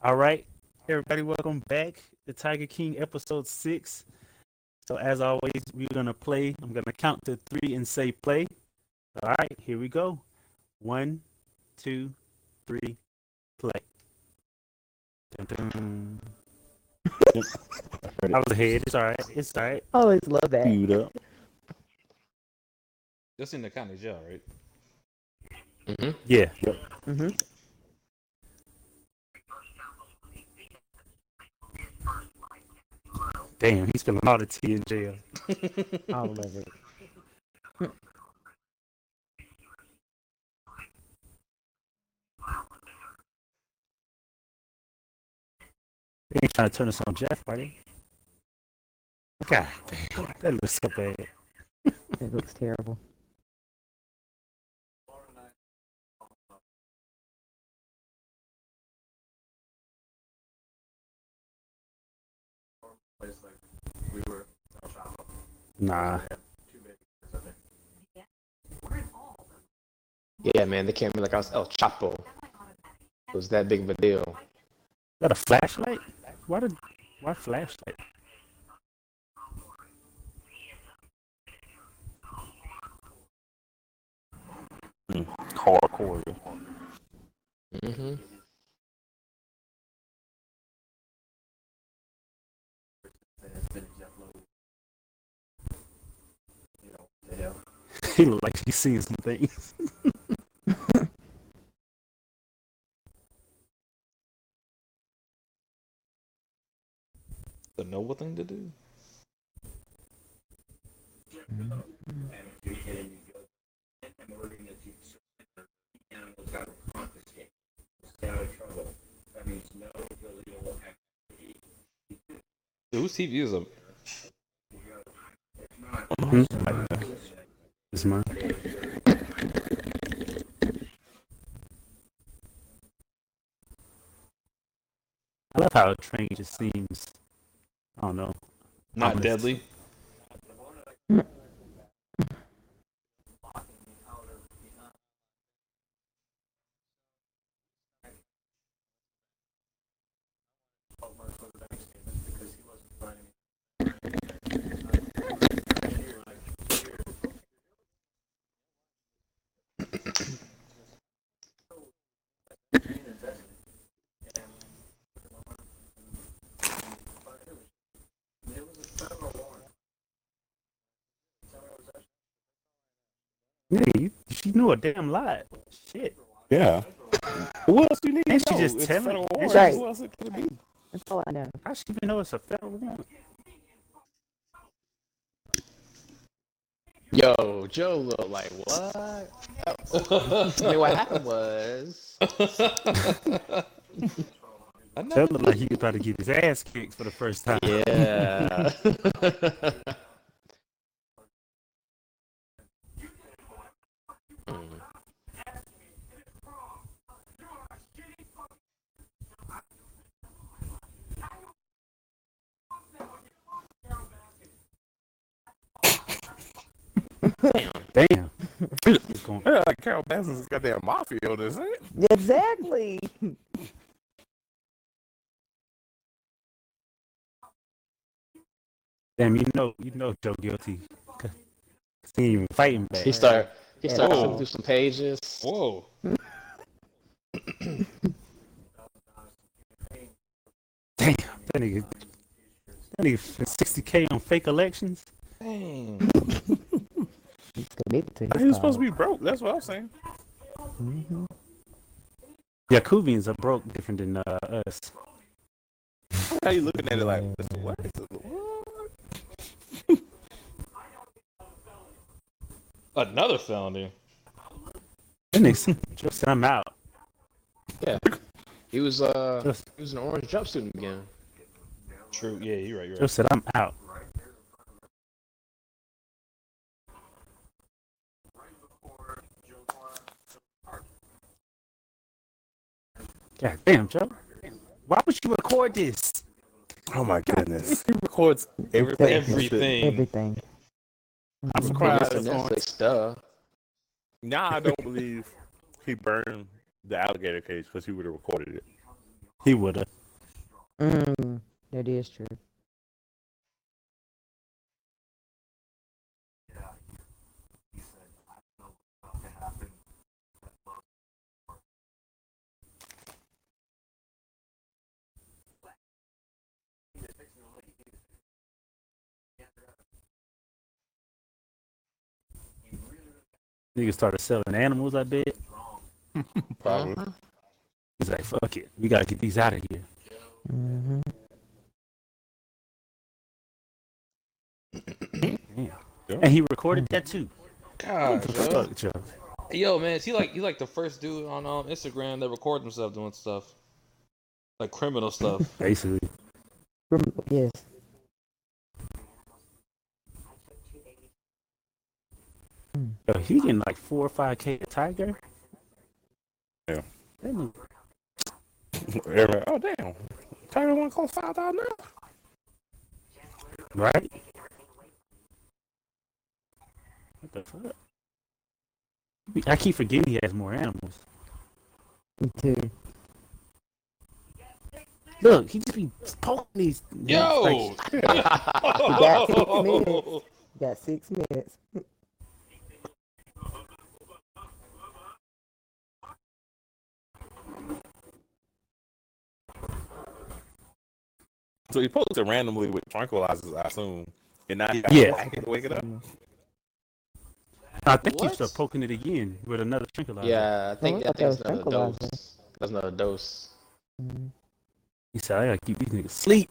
All right, everybody, welcome back to Tiger King episode six. So as always, we're gonna play. I'm gonna count to three and say play. All right, here we go. One, two, three, play. Dun, dun. I was ahead. It's all right. It's all right. Always love that. Queued up. That's in the county jail, right? Yeah. hmm Damn, he he's spilling all the tea in jail. All of it. They ain't trying to turn us on Jeff, are they? God damn, that looks so bad. It looks terrible. Nah. Yeah, man, they came in like I was El Chapo. It was that big of a deal. Got a flashlight? Why did why flashlight? Hardcore. hmm He look like he's seen some things. The noble thing to do. Dude, whose TV is up? Hmm? Mine. I love how a train just seems I don't know. Not deadly. Yeah, you, she knew a damn lot. Shit. Yeah. What else do you need? And to she know? just It's telling- federal and warrant. she- Who else it could be? That's all I know. How she even know it's a federal warrant? Yo, Joe looked like what? I mean, what happened was I know. That looked like he was about to get his ass kicked for the first time. yeah. Damn. It's going- Yeah, like Carol Baskins got that mafia on this, ain't it? Exactly. Damn, you know, you know Joe guilty. He ain't even fighting back. He started. He started flipping through some pages. Whoa. Damn, that nigga, that nigga 60k on fake elections. Dang. He's committed to his He was supposed to be broke. That's what I'm saying. Mhm. Yeah, Kubians are broke different than uh, us. How you looking at it like, this? what? Is it- what? Another felony. That nigga Joe said I'm out. Yeah, he was uh, he was an orange jumpsuit again. True. Yeah, you're right. You're Joe right. said I'm out. God damn, Joe. Why would you record this? Oh my goodness. He records everything. Everything. Everything. I'm surprised. It's the Netflix stuff. Now I don't believe he burned the alligator cage because he would have recorded it. He would have. Mm, that is true. Nigga started selling animals. I bet. Probably. Uh-huh. He's like, fuck it, we gotta get these out of here. Mm-hmm. Yeah. And he recorded that too. God, What the yo. fuck, Joe? Yo, man, is he like he like the first dude on um, Instagram that records himself doing stuff, like criminal stuff. Basically, Yes. Yo, he getting like four or five k a tiger. Yeah. Nigga- oh damn, Tiger one cost five thousand now. Right? What the fuck? I keep forgetting he has more animals. Me too. Look, he just be poking these. Yo, like, minutes. Got six minutes. So he pokes it randomly with tranquilizers, I assume, and now he Yeah. I wake it up. I think he What? started poking it again with another tranquilizer. Yeah, I think I I think that it's was another dose. That's another dose. Mhm. He said, I gotta keep these niggas sleep.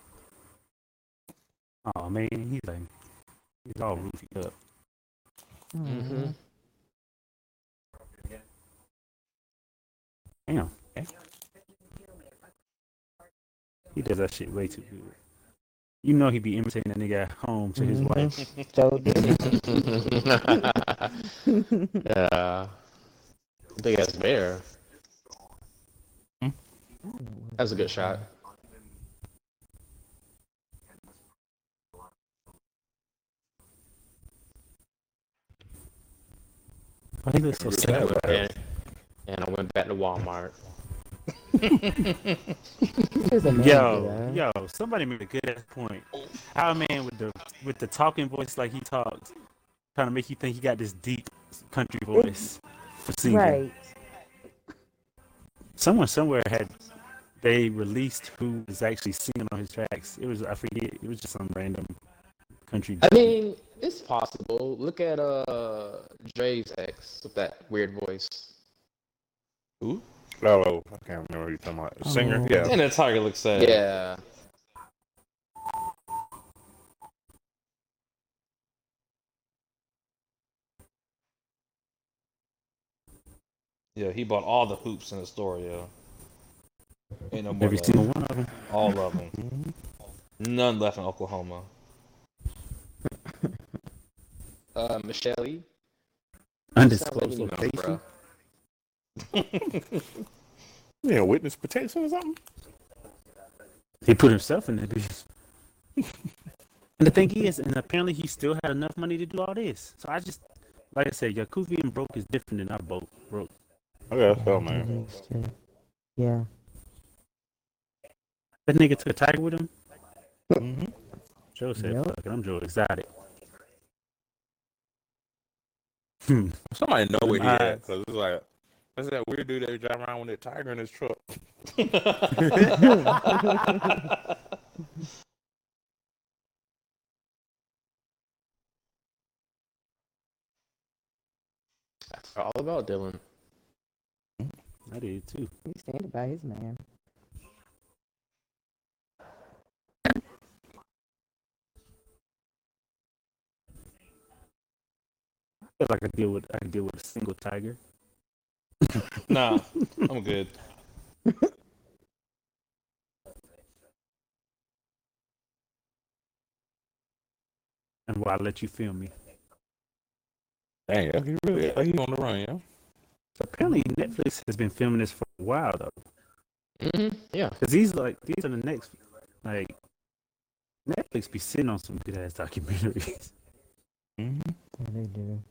Oh man, he's like, he's all roofied up. Mm-hmm. Damn. He does that shit way too good. You know he'd be imitating that nigga at home to his Mhm. wife. So did. yeah. Big ass bear. That's a good shot. Why he looks so sad? And, and I went back to Walmart. He's a man, Yo, yo, somebody made a good ass point. How a man with the with the talking voice like he talks, trying to make you think he got this deep country voice for singing. Right. Someone somewhere had they released who was actually singing on his tracks. It was I forget. It was just some random country. I mean, it's possible. Look at uh Dre's ex with that weird voice. Oh, oh, I can't remember who you're talking about. Singer, Oh. yeah. and that tiger looks sad. Yeah. Yeah, he bought all the hoops in the store. Yeah, ain't no more. Every single one of them. All of them. None left in Oklahoma. Uh Michelle. Undisclosed location. bro. Yeah, witness protection or something. He put himself in that bitch. and the thing is, and apparently he still had enough money to do all this. So I just, like I said, Yakuvi and broke is different than our boat broke. Okay, so man. Yeah. That nigga took a tiger with him. hmm Joe said, Yep. "Fuck it, I'm Joe Exotic." Hmm. Somebody know where he Eyes. at, cause it's like that's that weird dude that was driving around with that tiger in his truck. That's all about Dillon. I did too. He's standing by his man. I feel like I deal with I deal with a single tiger. nah, I'm good. And why I let you film me? Dang, yeah, he really like he on the run, yeah. So apparently Netflix has been filming this for a while though, hmm Yeah. because these like these are the next like Netflix be sitting on some good ass documentaries. Mm-hmm. Yeah, they do.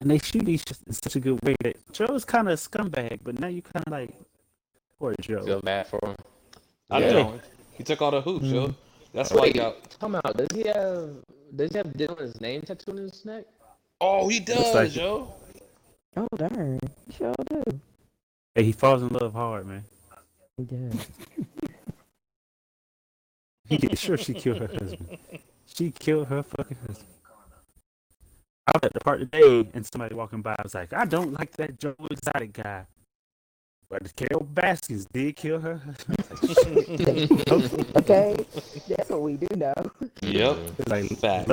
And they shoot each in such a good way that Joe's kind of a scumbag, but now you kind of like, poor Joe. Feel bad for him. I Yeah. don't. He took all the hoops, Joe. Mm-hmm. That's why he Wait, got. come out. Does he have? Does he have Dillon's name tattooed on his neck? Oh, he does, like- yo. Oh darn. He sure do. Hey, he falls in love hard, man. He does. He did sure she killed her husband. She killed her fucking husband. I was at the park today, and somebody walking by was like, "I don't like that Joe Exotic guy." But Carol Baskins did kill her husband. okay, that's what we do know. Yep. It's like, Facts.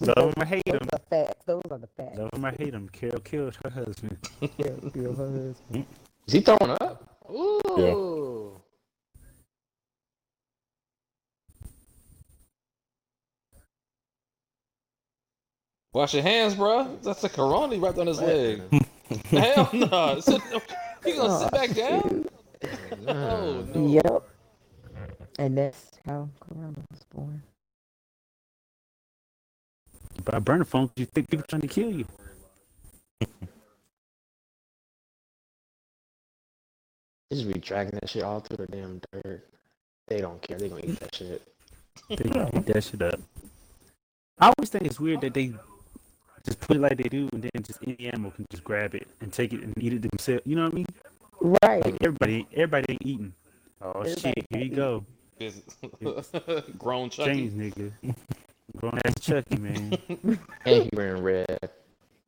love, love him or hate Those him, are the facts. Those are the facts. love him or hate him. Carol killed her husband. Kill- kill her husband. Is he throwing up? Ooh. Wash your hands, bro. That's a corona wrapped on his leg. Hell no. Sit, he gonna sit Oh, back down? Oh no. Yep. And that's how Corona was born. But I burn the phone 'cause you think people trying to kill you. Just be dragging that shit all through the damn dirt. They don't care. They gonna eat that shit. They gotta eat that shit up. I always think it's weird that they just put it like they do, and then just any animal can just grab it and take it and eat it themselves. You know what I mean? Right. Like everybody, everybody ain't eating. Oh Everybody shit! Here you can't go, Grown Chucky. James nigga, grown ass Chucky man. And he wearing red.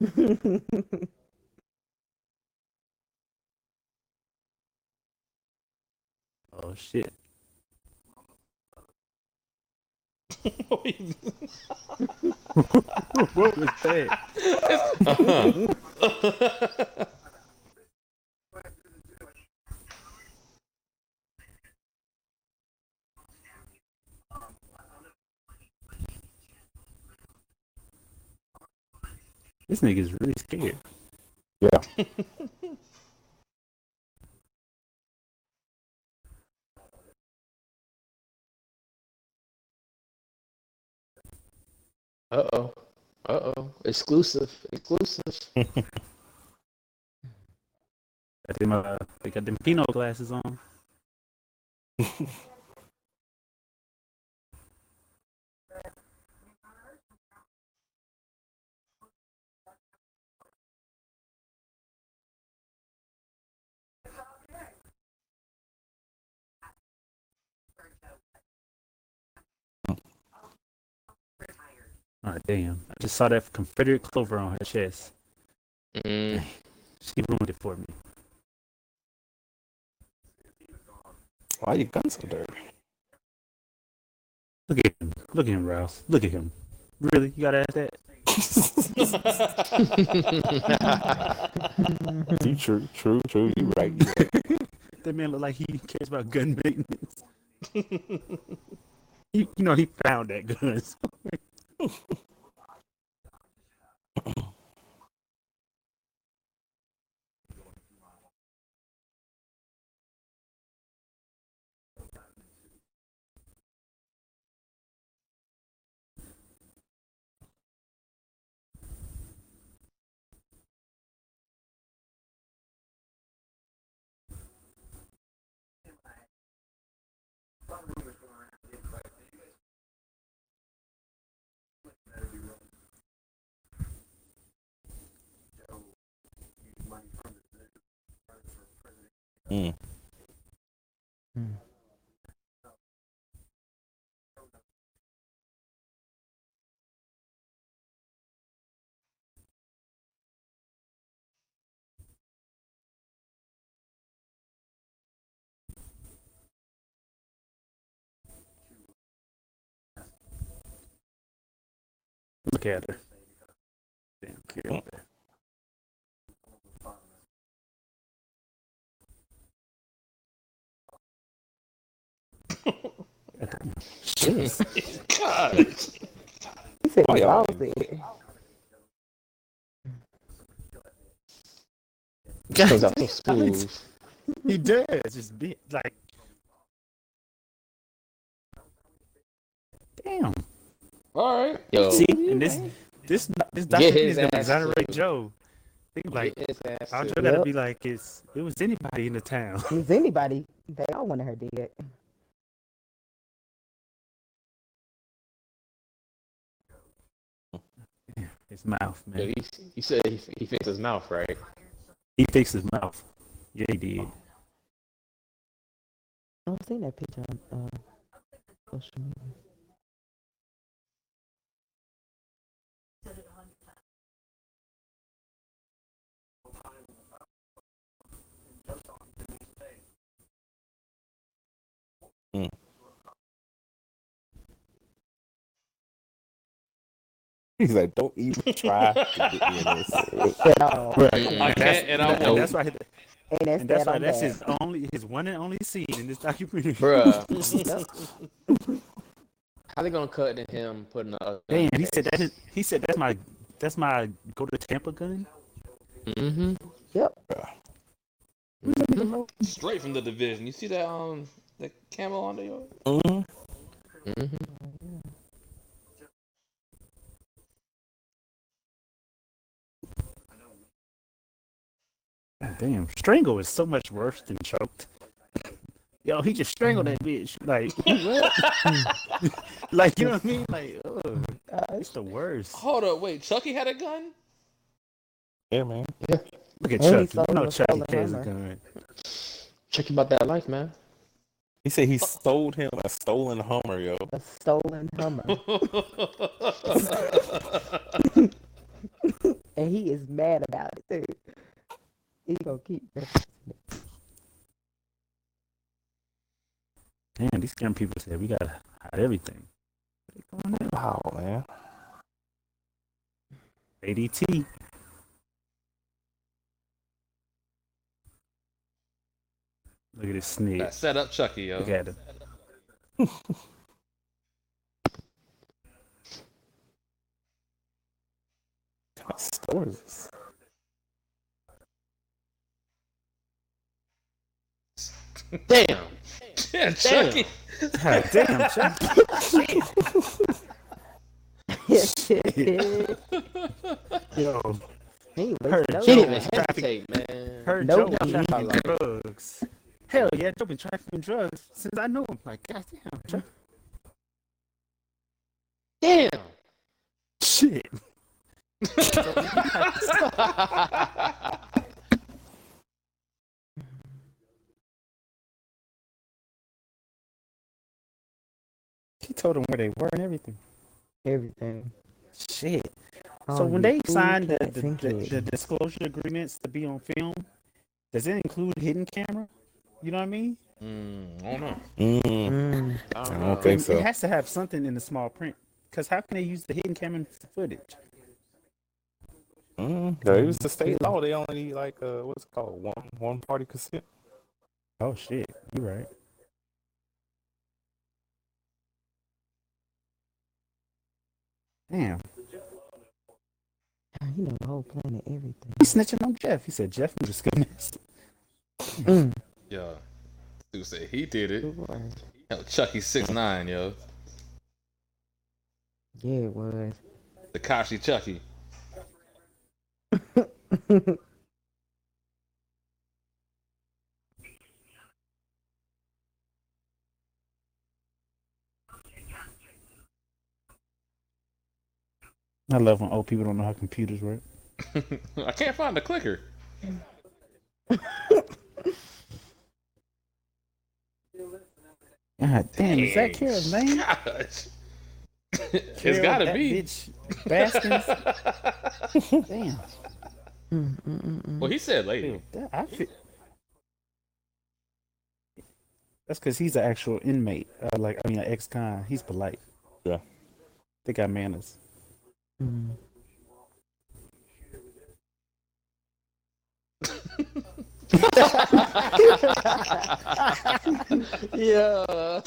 Oh shit! What was that? This nigga's really scared. Yeah. Uh oh. Uh oh. Exclusive. Exclusive. Got them, uh, they got them Pinot glasses on. Oh damn! I just saw that Confederate clover on her chest. Mm. She ruined it for me. Why are your gun so dirty? Look at him. Look at him, Rouse. Look at him. Really? You gotta ask that? You true, true, true. You right. You right. That man look like he cares about gun maintenance. you, you know he found that gun. Oh. Mm. Look at her. Damn God. He said he yeah. lost it. Comes out so smooth. He does. Just be like. Damn. All right. Yo. See, and this this this Get document his is gonna ass exonerate sued. Joe. Think like Get his ass Audra too. gotta Yep. be like it's it was anybody in the town. If it's anybody, they all wanted her dead. His mouth, Yeah, man. he, he said he, he fixed his mouth, right? He fixed his mouth. Yeah, he did. I've seen that picture on uh, social media. He's like, don't even try to get me in this. Right. I And can't, that's, and I won't. that's why. And that's, And that's why that's his only, his one and only scene in this documentary. Bruh. How they gonna cut to him putting a Damn, he said that. Is, he said that's my, that's my go to Tampa gun. Mm-hmm. Yep. Straight from the division. You see that um that camo on there? yo? Mhm. Mm-hmm. Damn, strangle is so much worse than choked. Yo, he just strangled that bitch. Like, like you know what I mean? Like, oh, ugh, it's the worst. Hold up, wait. Chucky had a gun? Yeah, man. Yeah. Look at And he Chucky. You stole know Chucky stolen carries a gun. Check about that life, man. He said he stole him a stolen Hummer, yo. A stolen Hummer. and he is mad about it, too. He gonna keep Damn, these scam people said we gotta hide everything. Wow, man. ADT. Look at this snake. that set up Chucky, yo. Look at him. What kind of store is this? Damn. Yeah, Chucky. God damn, Chucky. Yo, he was Her no Can't even time. hesitate, man. her No Joe doubt. trafficking drugs. Hell yeah, Joe been trafficking drugs since I knew him. Like, god damn, Joe. Damn. Shit. told them where they were and everything. Everything. Shit. All So when they food signed the, the, the, the disclosure agreements to be on film, does it include hidden camera? You know what I mean? Mm, I don't know. Mm. I I don't don't think It so. has to have something in the small print. Because how can they use the hidden camera footage? Mm, yeah, it was the state law. They only need like uh, what's it called? One one party consent. Oh shit, you're right. Damn, You know the whole planet, everything. he's snitching on Jeff. He said Jeff was just gonna. Mm. Yeah. Dude said he did it. Good boy. Chucky six nine, yo. Yeah, it was. Tekashi Chucky. I love when old people don't know how computers work. I can't find the clicker. God damn, is that Dang. Kara's name? Gosh. it's Kara, gotta that be. Bitch Baskins. damn. Mm, mm, mm, mm. well, he said lady. Dude, that, I feel... That's because he's an actual inmate. Uh, like I mean, an ex-con. He's polite. Yeah. They got manners. Mm. yeah.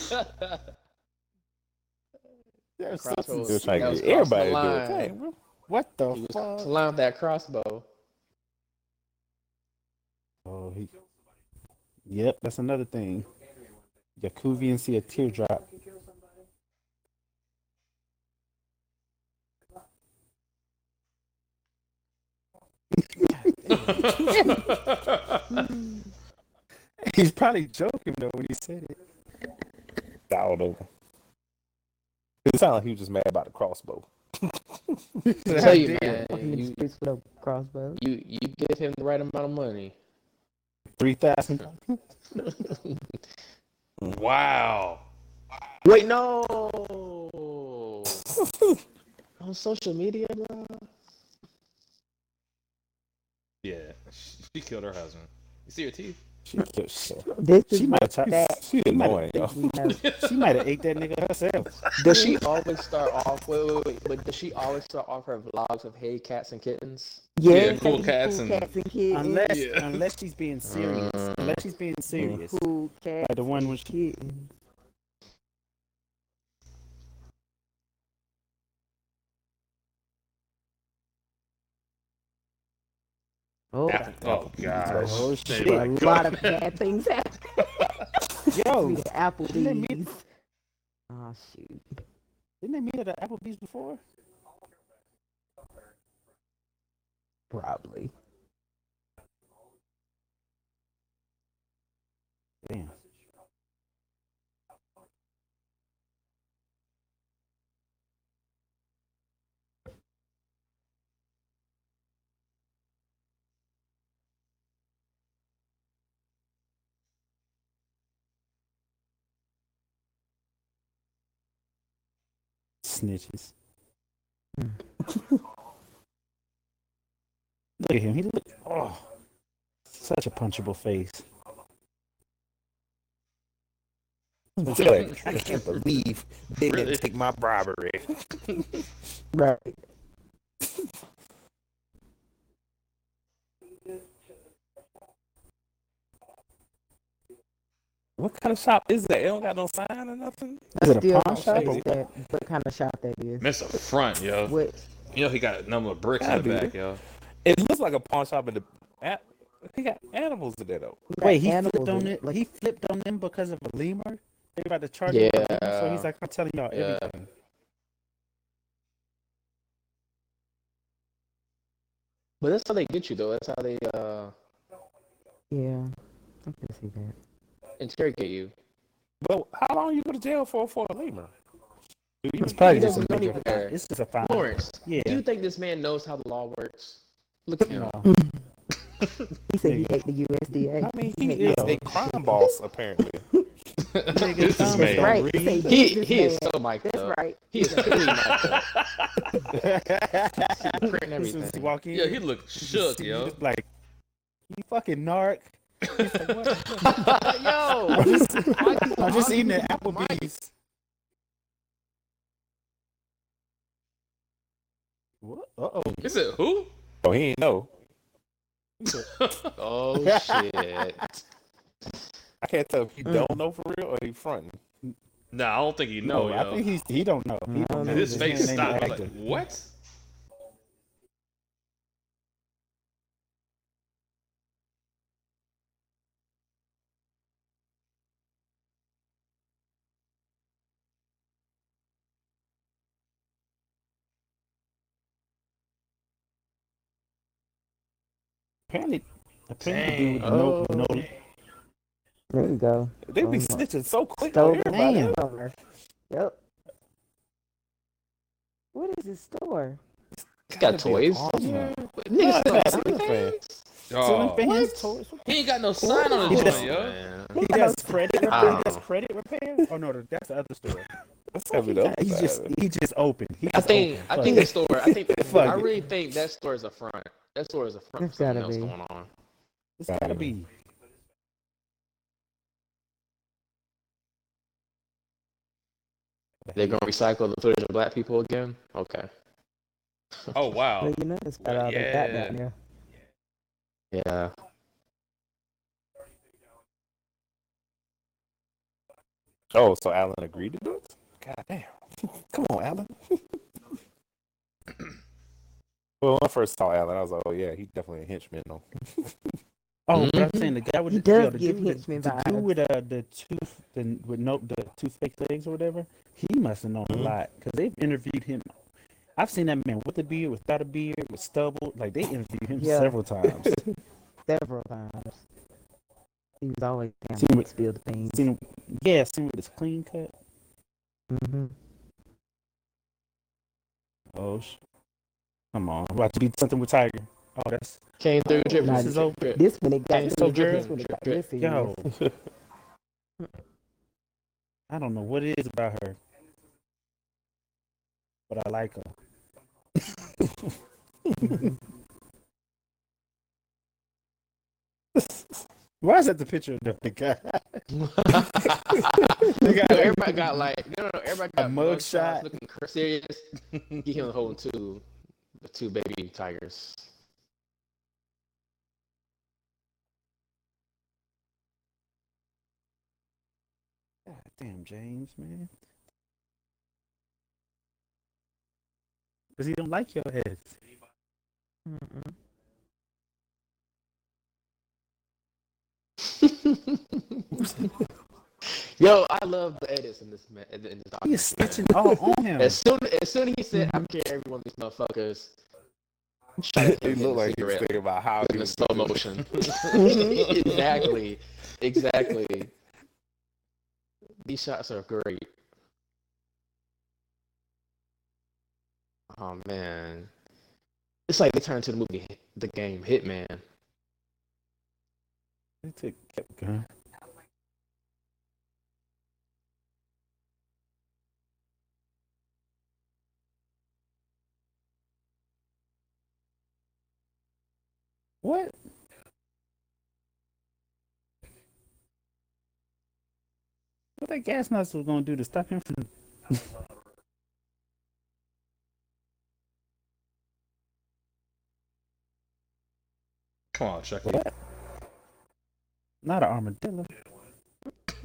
Was trying That to was everybody do the it. line. Dang. What the He fuck? with that crossbow. Oh, he. Yep, that's another thing. Yakuvian see a teardrop. He's probably joking though when he said it. I don't. It sounded like he was just mad about the crossbow. tell you, man, Walking in the you, with a crossbow. you you give him the right amount of money. Three thousand. wow. Wait, no. On social media, bro. Yeah, she, she killed her husband. You see her teeth? She, she, This is She might have tried. that she She might annoying, yo. have, she might have ate that nigga herself. Does she always start off? Wait, wait, wait. But does she always start off her vlogs of "Hey cats and kittens"? Yeah, cool cool cats and- cats and kittens. Unless Yeah. unless she's being serious. Mm. Unless she's being mm. serious. cool cats Like the one and when she kittens. Oh, Oh gosh. Oh, shit. a like, lot of bad things happen. Yo, the didn't they meet- Applebee's. Oh ah, shoot. didn't they meet at Applebee's before? Probably. Damn. Snitches. Look at him. He look. Oh, such a punchable face. Like, I can't believe they didn't take my bribery. Right. What kind of shop is that? It don't got no sign or nothing. Is it a pawn shop? that, what kind of shop that is. Miss the front, yo. What? You know he got a number of bricks in Gotta the be. back, yo. It looks like a pawn shop in the. a- He got animals in there though. we got Wait, he flipped on in it. He flipped on them because of a lemur. They about to charge him. for So he's like, I'm telling y'all Yeah. everything. But that's how they get you, though. That's how they uh Yeah. I can see that. Interrogate you. But how long you go to jail for for a lemur? Do It's probably He just a doesn't know bigger- any better. It's just a fine. Lawrence, Yeah. do you think this man knows how the law works? Look at him. No. He said he Nigga. hate the USDA. I mean, He he is the- a crime boss apparently. This is man. Right. read. He He he is man- so mic'd That's up. right. He is fully mic'd up. Printing As soon as everything. you Yeah, he looked shook, see- yo. just like, you fucking narc. He's like, what? Yo, I'm just, I'm just eating at Applebee's. What? Uh oh. Is it who? Oh, he ain't know. Oh shit! I can't tell if he Mm. don't know for real or he fronting. Nah, I don't think he know, No, yo. I think he's he don't know. He don't know. know. His face stopped. Like, what? Apparently, apparently, Dang. dude, no, Oh. no, There you go. They be Oh, snitching so quick Stole on the everybody. Yep. What is this store? He's got Gotta be a toys. pawn Yeah. Niggas No, still it's have not things. Ceiling Oh, fans, toys. he ain't got no sign on He his does- joint, yo. He does credit. I He does credit repairs. Oh no, that's the other store. That's gotta be the He's just of it. he just open. He I just think open. I think it. the store. I think I really think that store is a front. That store is a front It's for something gotta else be. going on. it's gotta be. They're gonna recycle the footage of black people again. Okay. Oh wow. Well, you know, it's got all that Yeah. down there. Yeah. Oh, so Alan agreed to do it? God damn. Come on, Alan. well, when I first saw Alan, I was like, oh, yeah, he's definitely a henchman, though. Oh, but I'm saying the guy with He the, yo, does the give dude, the, henchman the dude with uh, the tooth, the with no the toothpick legs or whatever. He must have known Mhm. a lot because they've interviewed him I've seen that man with a beard, without a beard, with stubble. Like they interviewed him Yeah. several times. Several times. He was always down Seen to with- spill the beans. seen him, yeah, seen with his clean cut. Mm-hmm. Oh, sh- come on, about to be something with Tiger. Oh, that's Came through drip. Nah, this is over. This one it got Hey, so one- this one it got Drip, this yo. I don't know what it is about her, but I like her. Why is that the picture of the guy? They got- everybody got like no, no, no, everybody got mug shot. looking serious. He him holding two, the two baby tigers. God damn, James, man. Because he don't like your head. Mm-mm. Yo, I love the edits in this man in this He is documentary. snitching all on him. As soon as soon as he said, "I mm-hmm. care every one of these motherfuckers," shot at It hitting looked like he was cigarette thinking about how he in was slow motion. exactly, exactly. These shots are great. Oh man, it's like they turned to the movie, the game Hitman. They took kept going. What? What that gas nozzle was gonna do to stop him from? Come on, Chucky. What? Not an armadillo.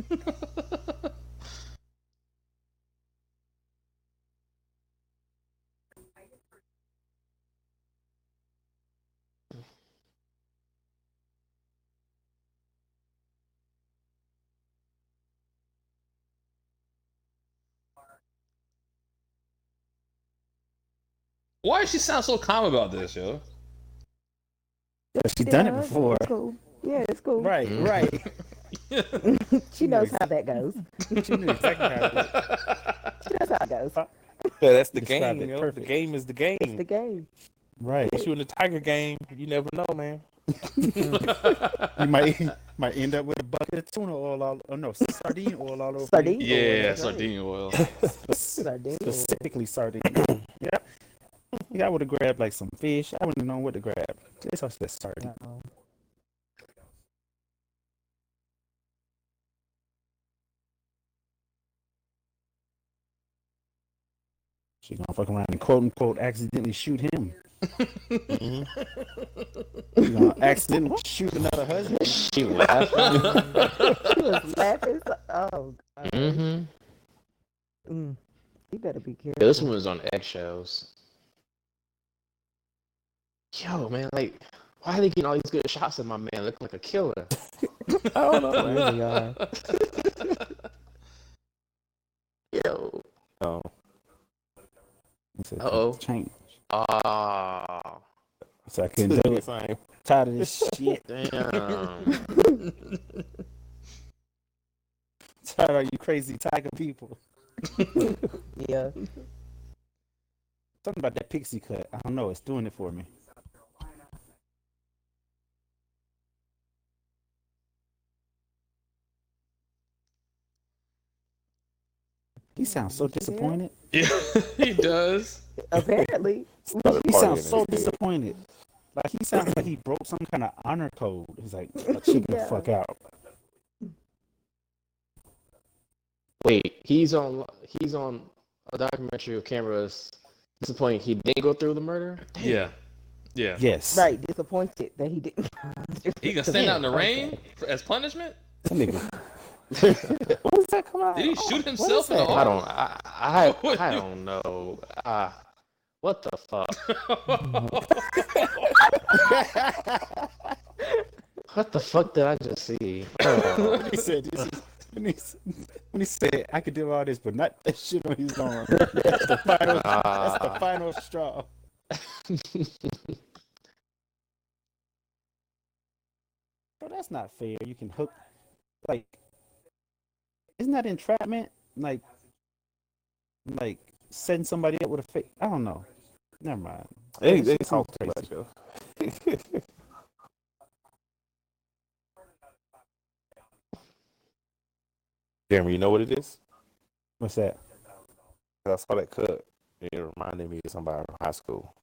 Why does she sound so calm about this, yo? She's done it before. It's cool. Yeah, it's cool. Right, Mhm. right. she knows how that goes. She knew exactly how it was. She knows how it goes. Yeah, that's the Described game, it yo. The game is the game. It's the game. Right. Once you in the Tiger game, you never know, man. You might might end up with a bucket of tuna oil all oh no, sardine oil all over. Sardine? you. yeah, that's sardine oil. Sardine. Specifically sardine. yeah. Yeah, I would have grabbed like some fish. I wouldn't know what to grab. This was just sardine. Uh-oh. She gonna fuck around and quote unquote accidentally shoot him. Mhm. She gonna accidentally shoot another husband. She laughing. She was laughing. So, oh, God. mm-hmm. Mm. You better be careful. This one was on eggshells. Yo, man, like, why are they getting all these good shots of my man looking like a killer? I don't know, They really are. Yo, Oh, He Uh-oh. Change. ah, So I couldn't do it. Same. Tired of this shit. damn. Tired of you crazy tiger people. Yeah. Something about that pixie cut. I don't know. It's doing it for me. He sounds so disappointed. yeah, he does. Apparently. He sounds so instead. disappointed. Like he sounds like he broke some kind of honor code. He's like, check the Yeah. fuck out. Wait, he's on. He's on a documentary of cameras. Disappointing. He didn't go through the murder. Yeah, yeah. Yes. Right. Disappointed that he didn't. He gonna stand out in the Okay. rain for, as punishment. That nigga. What does that come out? Did he shoot himself in the that? I don't. I. I, I don't know. Ah, what the fuck? What the fuck did I just see? Oh. he said this is. and he when he said I could do all this, but not that shit on his arm. That's the final. that's the final straw. Bro, that's not fair. You can hook, like, isn't that entrapment? Like, like setting somebody up with a fake. I don't know. Never mind. They, they talk crazy. Jeremy, you know what it is? What's that? I saw that cut. It reminded me of somebody from high school.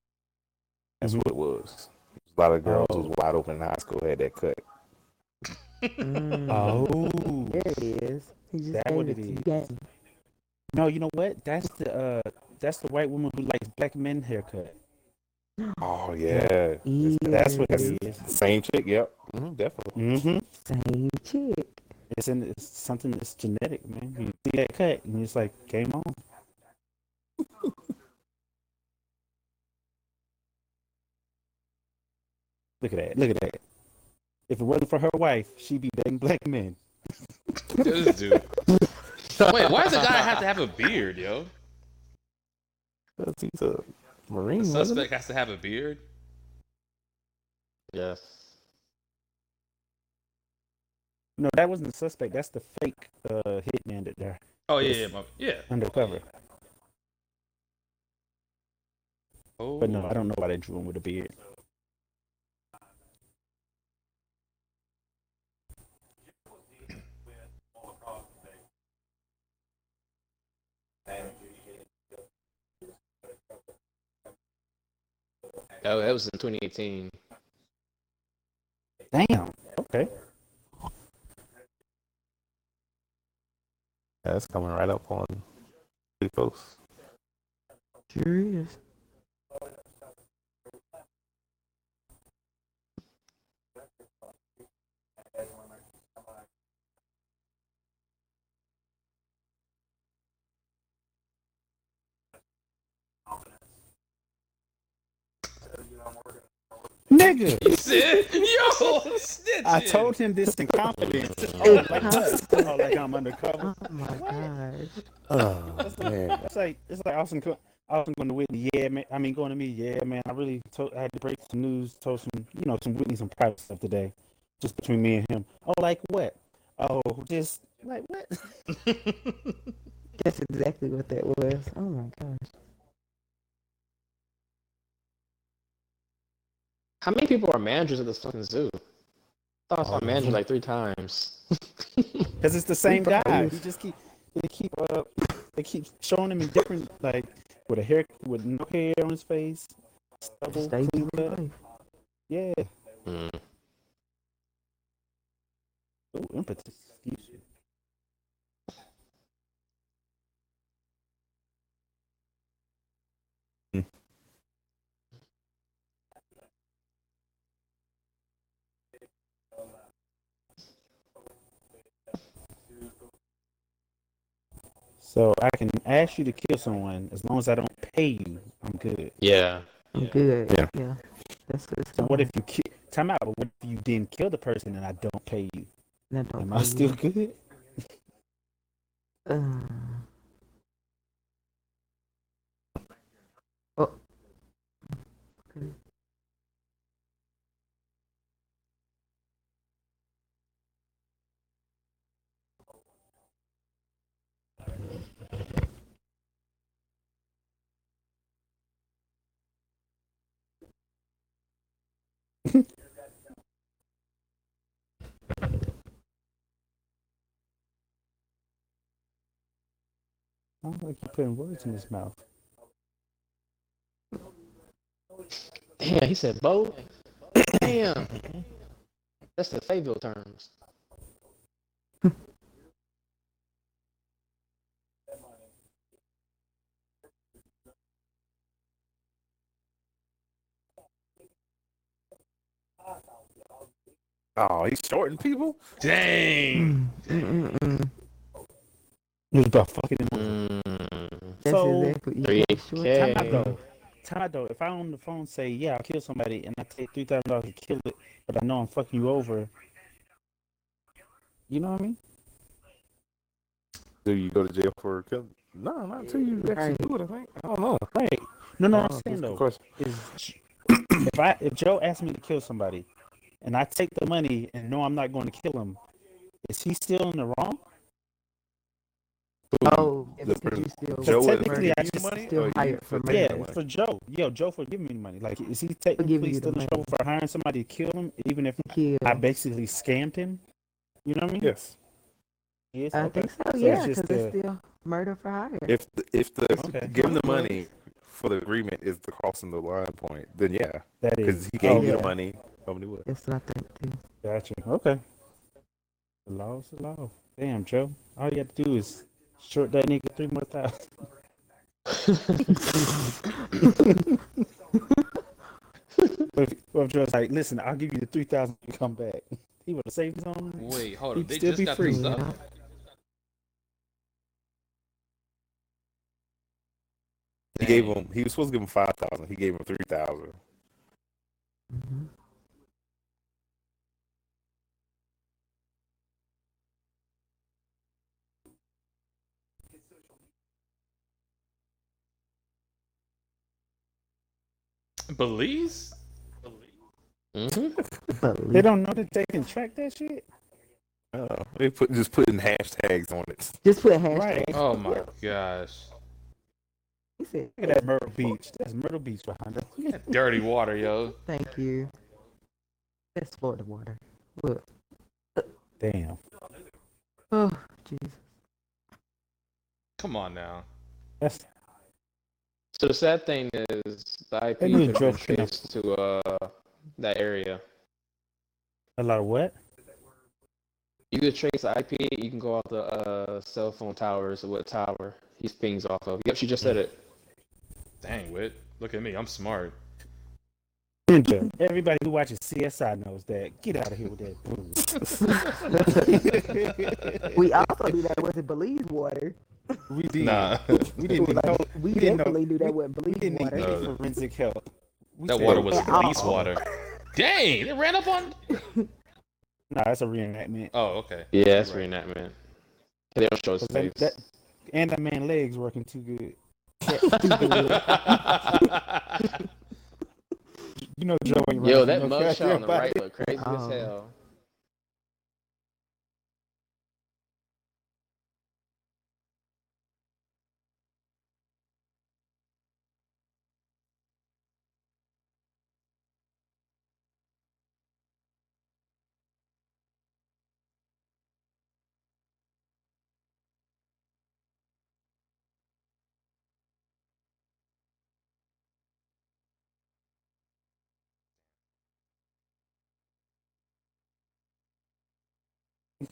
That's Mhm. what it was. A lot of girls Oh. who was wide open in high school had that cut. Mm. Oh, There it is. He just That gave what it it to is. Game. no, you know what? That's the uh, that's the white woman who likes black men haircut. Oh yeah, That's what Yes. it is. same chick. Yep, hmm definitely. Mm-hmm. Same chick. It's in it's something that's genetic, man. You see that cut, and it's like game on. Look at that! Look at that! If it wasn't for her wife, she'd be dating black men. This dude. Wait, why does a guy have to have a beard, yo? Cause he's a marine. wasn't suspect has to have a beard. Yes. No, that wasn't the suspect. That's the fake uh, hitman that they're Oh yeah, yeah, my- yeah. undercover. Oh, But no, I don't know why they drew him with a beard. Oh, that was in 2018. Damn. Okay. Yeah, that's coming right up on pretty close. Sure Nigga, You said, yo, snitching. I told him this in confidence. Oh, like, oh, like I'm undercover. Oh my gosh. Oh man, It's like it's like Austin. Austin going to Whitney. Yeah, man. I mean, going to me. Yeah, man. I really told. I had to break some news. Told some, you know, some Whitney, some private stuff today, just between me and him. Oh, like what? Oh, just like what? That's exactly what that was. Oh my gosh. How many people are managers at this fucking zoo? I thought I saw All a manager like three times. Because it's the same guy. He just keep they keep uh they keep showing him in different like with a hair with no hair on his face, stubble, Stay clean in Yeah. Mm. Ooh, impetus. Excuse you. So I can ask you to kill someone as long as I don't pay you. I'm good. Yeah. I'm good. Yeah. Yeah. That's good. So what if you kill? Time out. But what if you didn't kill the person and I don't pay you? That don't Am pay I you. still good? Uh, I don't like you putting words in his mouth. Damn, he said Bo. Damn. That's the Fayetteville terms. oh, he's shorting people. Dang. Mm, mm, mm. It was about fucking him. Mm. That's So, exactly. you Three got short K. Time time. out though. Time out though. If I on the phone say, yeah, I'll kill somebody and I take three thousand dollars to kill it, but I know I'm fucking you over. You know what I mean? Do you go to jail for killing? No, not until you actually Right. do it. I think. I don't know. Right. No, no, I'm Oh, saying Of though, course. is if I if Joe asked me to kill somebody, and I take the money and know I'm not going to kill him, is he still in the wrong? Oh, The because still Joe technically, I you just money, still or hired for for taking Yeah, the money. money? for Joe. Yo, Joe for giving me the money. Like, is he giving technically still in trouble for hiring somebody to kill him, even if kill. I basically scammed him? You know what I mean? Yes. Yes. I okay. think so, So yeah, because the- it's still murder for hire. If the, if the Okay. giving the money for the agreement is the crossing the line point, then yeah, That because he gave oh, you yeah. the money. Nobody would. That's what I think too. Gotcha. Okay. The law's the law. Damn, Joe. All you have to do is short that nigga three more thousand. But if, well, if Joe's like, listen, I'll give you the three thousand and come back. He would have saved his own. Wait, hold on. He'd. They still just be got free. this stuff. Yeah. He gave him. He was supposed to give him five thousand. He gave him three thousand. Mhm. Belize? hmm But They don't know that they can track that shit. Uh, they put just putting hashtags on it. just put hashtag. Right. Oh my gosh. He said, Look at that Myrtle Beach. That's Myrtle Beach behind us. Dirty water, yo. thank you. That's Florida water. Look. Damn. Oh, Jesus. Come on now. That's So the sad thing is the IP That new could be joke, you traced to uh that area. a lot of what? You could trace the IP. You can go off the uh, cell phone towers. What tower he pings off of? Yep, she just said it. Dang, Wit. Look at me. I'm smart. Ninja. Everybody who watches CSI knows that. Get out of here with that. bull. We also knew that wasn't Belize water. We did. Nah. We didn't Like, know. we, didn't know- definitely knew that wasn't We Belize didn't water. need No. Uh, forensic help. We That water was Yeah. police water. Dang, they ran up on. Nah, that's a reenactment. Oh, okay. Yeah, that's Right. reenactment. They don't show his 'Cause that, face. that, and that man legs working too good. You know Joe ain't Yo, that mugshot on the right body. look crazy Oh. as um, hell.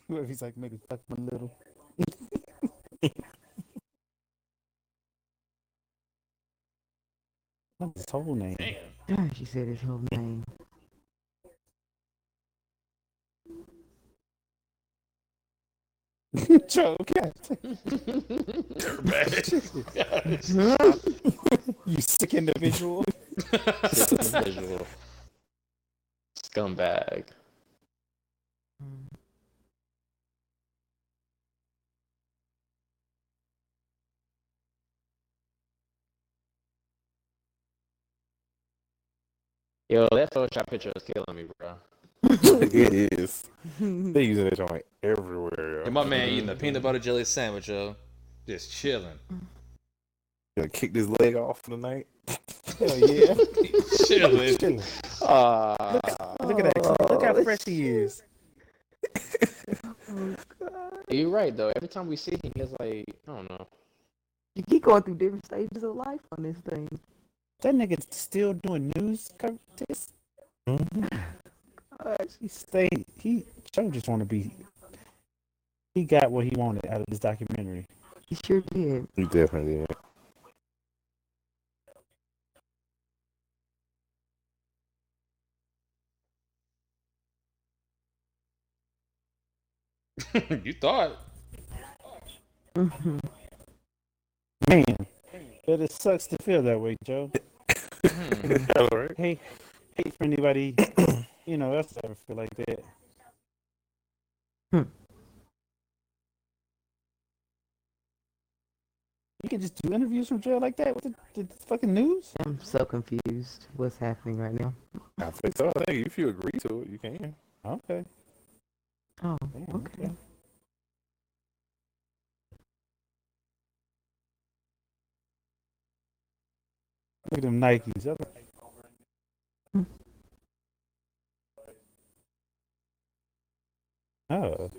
What if he's like maybe fuck one little? What's his whole name? Damn. She said his whole name. Joe, God. you sick individual. Sick individual. Scumbag. Hmm. Yo, that Photoshop picture is killing me, bro. it is. They using that joint everywhere. Hey, Yo. my man eating a peanut butter jelly sandwich, yo. Just chilling. Gonna kick this leg off tonight. Hell yeah. chilling. Chilling. Ah, Look at that. Look how fresh he is. oh, you're right though. Every time we see him, he's like, I don't know. You keep going through different stages of life on this thing. That nigga's still doing news coverage. He stayed. He Joe just want to be. He got what he wanted out of this documentary. He sure did. You definitely did. you thought. Mhm. Man, but it sucks to feel that way, Joe. Hmm. All right. Hey, hate for anybody, you know, else ever feel like that. You can just do interviews from jail like that with the, the fucking news. I'm so confused. What's happening right now? I think so. I think if you agree to it, you can. Okay. Oh, Damn, okay. Look at them Nikes. That's- Oh.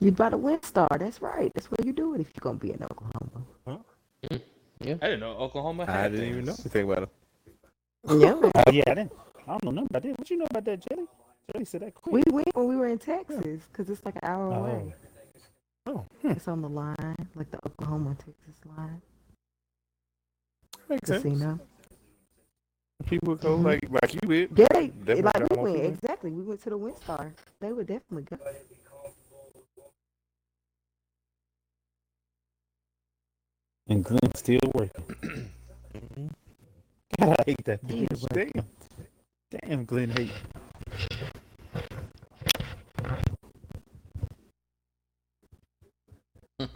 You bought a WinStar. That's right. That's where you do it if you're gonna be in Oklahoma. Yeah, I didn't know Oklahoma had I didn't even know anything about it. Yeah, yeah, I didn't. I don't know nothing about that. What you know about that, Jelly? Jelly said that quick. we went when we were in Texas because it's like an hour Oh. away. Oh, hmm. It's on the line, like the Oklahoma Texas line. Makes sense. Casino. People go Mhm. like like you did. Yeah, they like we went exactly. We went to the WinStar. They would definitely go. And Glenn's still working. Mhm. God, I hate that. He is bitch. Damn. Damn, Glenn hate. God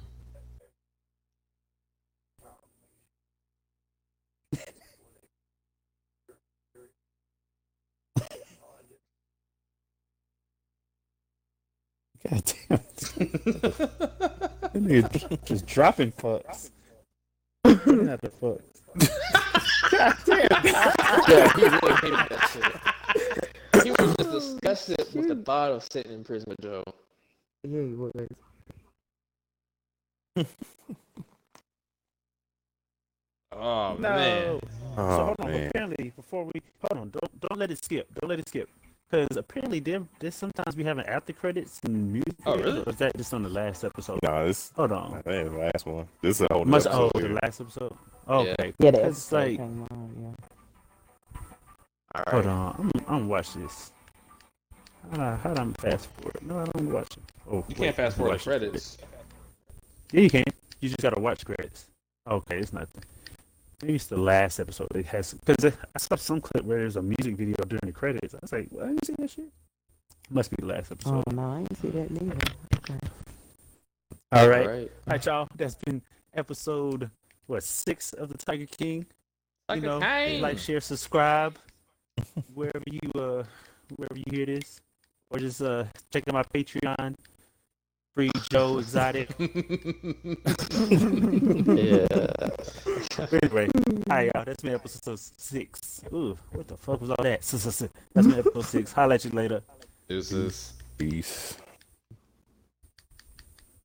damn. that nigga just dropping fucks. Running out the fucks. God damn. Yeah, he really hated that shit. He was just disgusted with the thought of sitting in prison with Joe. Yeah, he was. Oh No. man. so Oh hold on. man. Apparently, before we hold on, don't don't let it skip. Don't let it skip. Because apparently, there there sometimes we have an after credits and music. Oh, really? Or is that just on the last episode? No, this Hold I on. think the last one. This is a whole Must nother oh episode the last episode. Oh, okay. Yeah, the It's like- came on, yeah. All Hold on. I'm I'm gonna watch this. How do I, how do I fast forward? No, I don't watch it. Oh, You wait, can't fast forward watch the it. credits. Yeah, you can. You just gotta watch credits. Okay, it's nothing. Maybe it's the last episode. It has because I saw some clip where there's a music video during the credits. I was like, "What? I didn't see that shit." Must be the last episode. Oh no, I didn't see that neither. Okay. All right, All right. all right, y'all. That's been episode what six of the Tiger King. Like you know, king. like, share, subscribe wherever you uh wherever you hear this, or just uh check out my Patreon. Free Joe Exotic. Yeah. anyway, hi y'all. That's been episode six. Ooh, what the fuck was all that? That's been episode six. Holla at you later. Deuces. Peace.